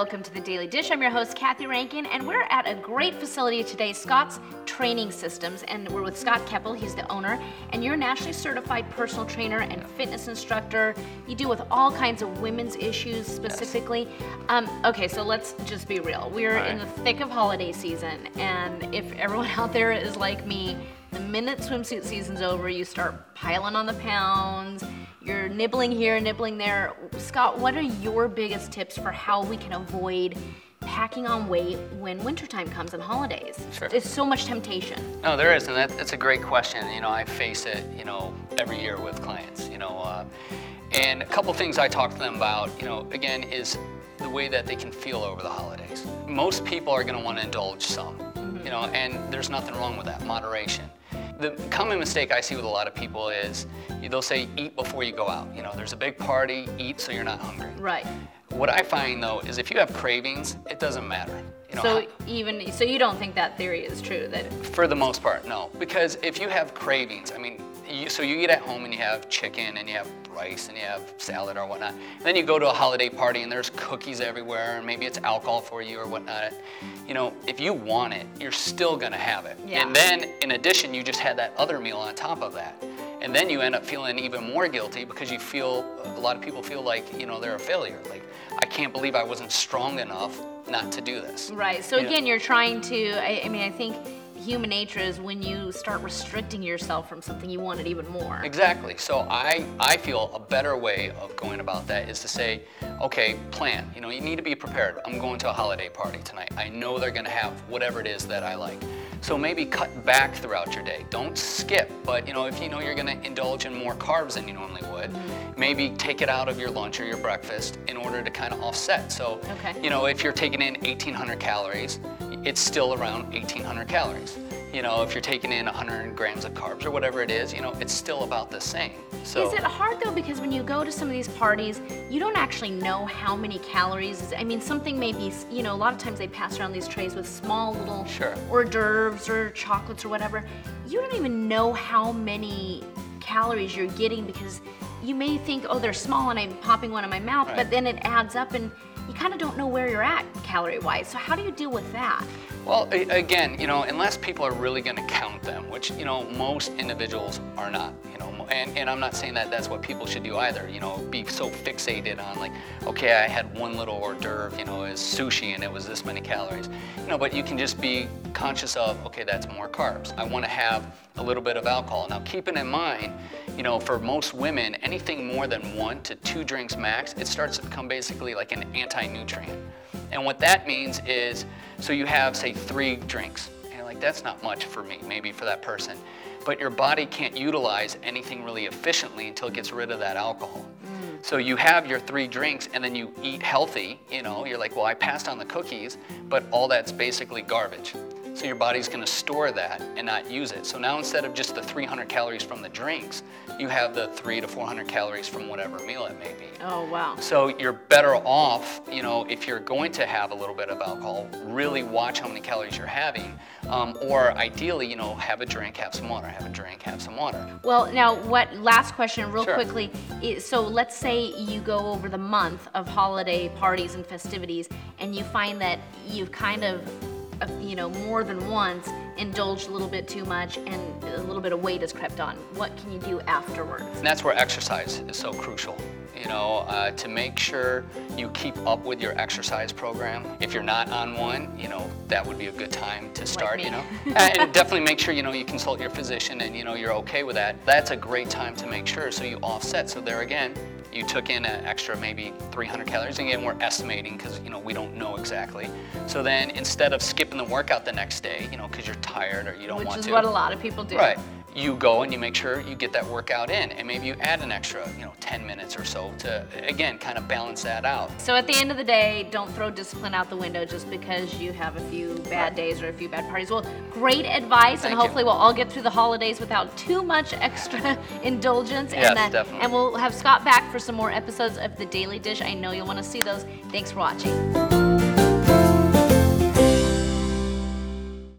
welcome to the Daily Dish. I'm your host, Kathy Rankin, and we're at a great facility today, Scott's Training Systems, and we're with Scott Keppel. He's the owner, and you're a nationally certified personal trainer and fitness instructor. You deal with all kinds of women's issues specifically. Um, okay, so let's just be real. We're All in the thick of holiday season, and if everyone out there is like me, the minute swimsuit season's over, you start piling on the pounds. You're nibbling here, nibbling there. Scott, what are your biggest tips for how we can avoid packing on weight when wintertime comes and holidays? Sure. There's so much temptation. No, there is, and that, that's a great question. You know, I face it, you know, every year with clients. You know, uh, and a couple things I talk to them about. You know, again, is the way that they can feel over the holidays. Most people are going to want to indulge some. You know, and there's nothing wrong with that. Moderation. The common mistake I see with a lot of people is they'll say eat before you go out. You know, there's a big party, eat so you're not hungry. Right. What I find though is if you have cravings, it doesn't matter. You know, So even so, you don't think that theory is true? That For the most part, no. Because if you have cravings, I mean, you, so you eat at home and you have chicken and you have rice and you have salad or whatnot. Then you go to a holiday party and there's cookies everywhere and maybe it's alcohol for you or whatnot. You know, if you want it, you're still gonna have it. Yeah. And then in addition, you just had that other meal on top of that. And then you end up feeling even more guilty because you feel, a lot of people feel like, you know, they're a failure. Like, I can't believe I wasn't strong enough not to do this. right. So You know- again, you're trying to. I, I mean, I think human nature is when you start restricting yourself from something, you wanted even more. Exactly. So I, I feel a better way of going about that is to say, okay, plan. You know, you need to be prepared. I'm going to a holiday party tonight. I know they're going to have whatever it is that I like. So maybe cut back throughout your day. Don't skip, but you know, if you know you're going to indulge in more carbs than you normally would, maybe take it out of your lunch or your breakfast in order to kind of offset. So, Okay. you know, if you're taking in 1,800 calories, it's still around 1,800 calories. You know, if you're taking in 100 grams of carbs or whatever it is, you know, it's still about the same. So Is it hard though because when you go to some of these parties, you don't actually know how many calories. Is, I mean, something may be, you know, a lot of times they pass around these trays with small little Sure. hors d'oeuvres or chocolates or whatever. You don't even know how many calories you're getting because you may think, oh, they're small and I'm popping one in my mouth, but then it adds up and you kind of don't know where you're at calorie wise. So how do you deal with that? Well, again, you know, unless people are really going to count them, which you know most individuals are not. You know, and, and I'm not saying that that's what people should do either. You know, be so fixated on like, okay, I had one little hors d'oeuvre, you know, is sushi and it was this many calories. You know, but you can just be conscious of, okay, that's more carbs. I want to have a little bit of alcohol. Now, keeping in mind, you know, for most women, anything more than one to two drinks max, it starts to become basically like an anti-nutrient. And what that means is, so you have, say, three drinks. And like, that's not much for me, maybe for that person. But your body can't utilize anything really efficiently until it gets rid of that alcohol. Mm. So you have your three drinks and then you eat healthy, you know, you're like, well, I passed on the cookies, but all that's basically garbage. So your body's gonna store that and not use it. So now instead of just the 300 calories from the drinks, you have the three to 400 calories from whatever meal it may be. Oh, wow. So you're better off, you know, if you're going to have a little bit of alcohol, really watch how many calories you're having. Um, or ideally, you know, have a drink, have some water, have a drink, have some water. Well, now, what last question, real Sure. quickly. Is, so, let's say you go over the month of holiday parties and festivities, and you find that you've kind of, you know, more than once indulged a little bit too much, and a little bit of weight has crept on. What can you do afterwards? And that's where exercise is so crucial. You know, uh, to make sure you keep up with your exercise program. If you're not on one, you know, that would be a good time to start, me. you know. and and definitely make sure, you know, you consult your physician and, you know, you're okay with that. That's a great time to make sure so you offset. So there again, you took in an extra maybe 300 calories. And again, we're estimating because, you know, we don't know exactly. So then instead of skipping the workout the next day, you know, because you're tired or you don't Which want to. Which is what a lot of people do. Right. You go and you make sure you get that workout in, and maybe you add an extra, you know, 10 minutes or so to, again, kind of balance that out. So at the end of the day, don't throw discipline out the window just because you have a few bad days or a few bad parties. Well, great advice, and Thank you. hopefully we'll all get through the holidays without too much extra indulgence. Yes, and then, definitely. And we'll have Scott back for some more episodes of The Daily Dish. I know you'll want to see those. Thanks for watching.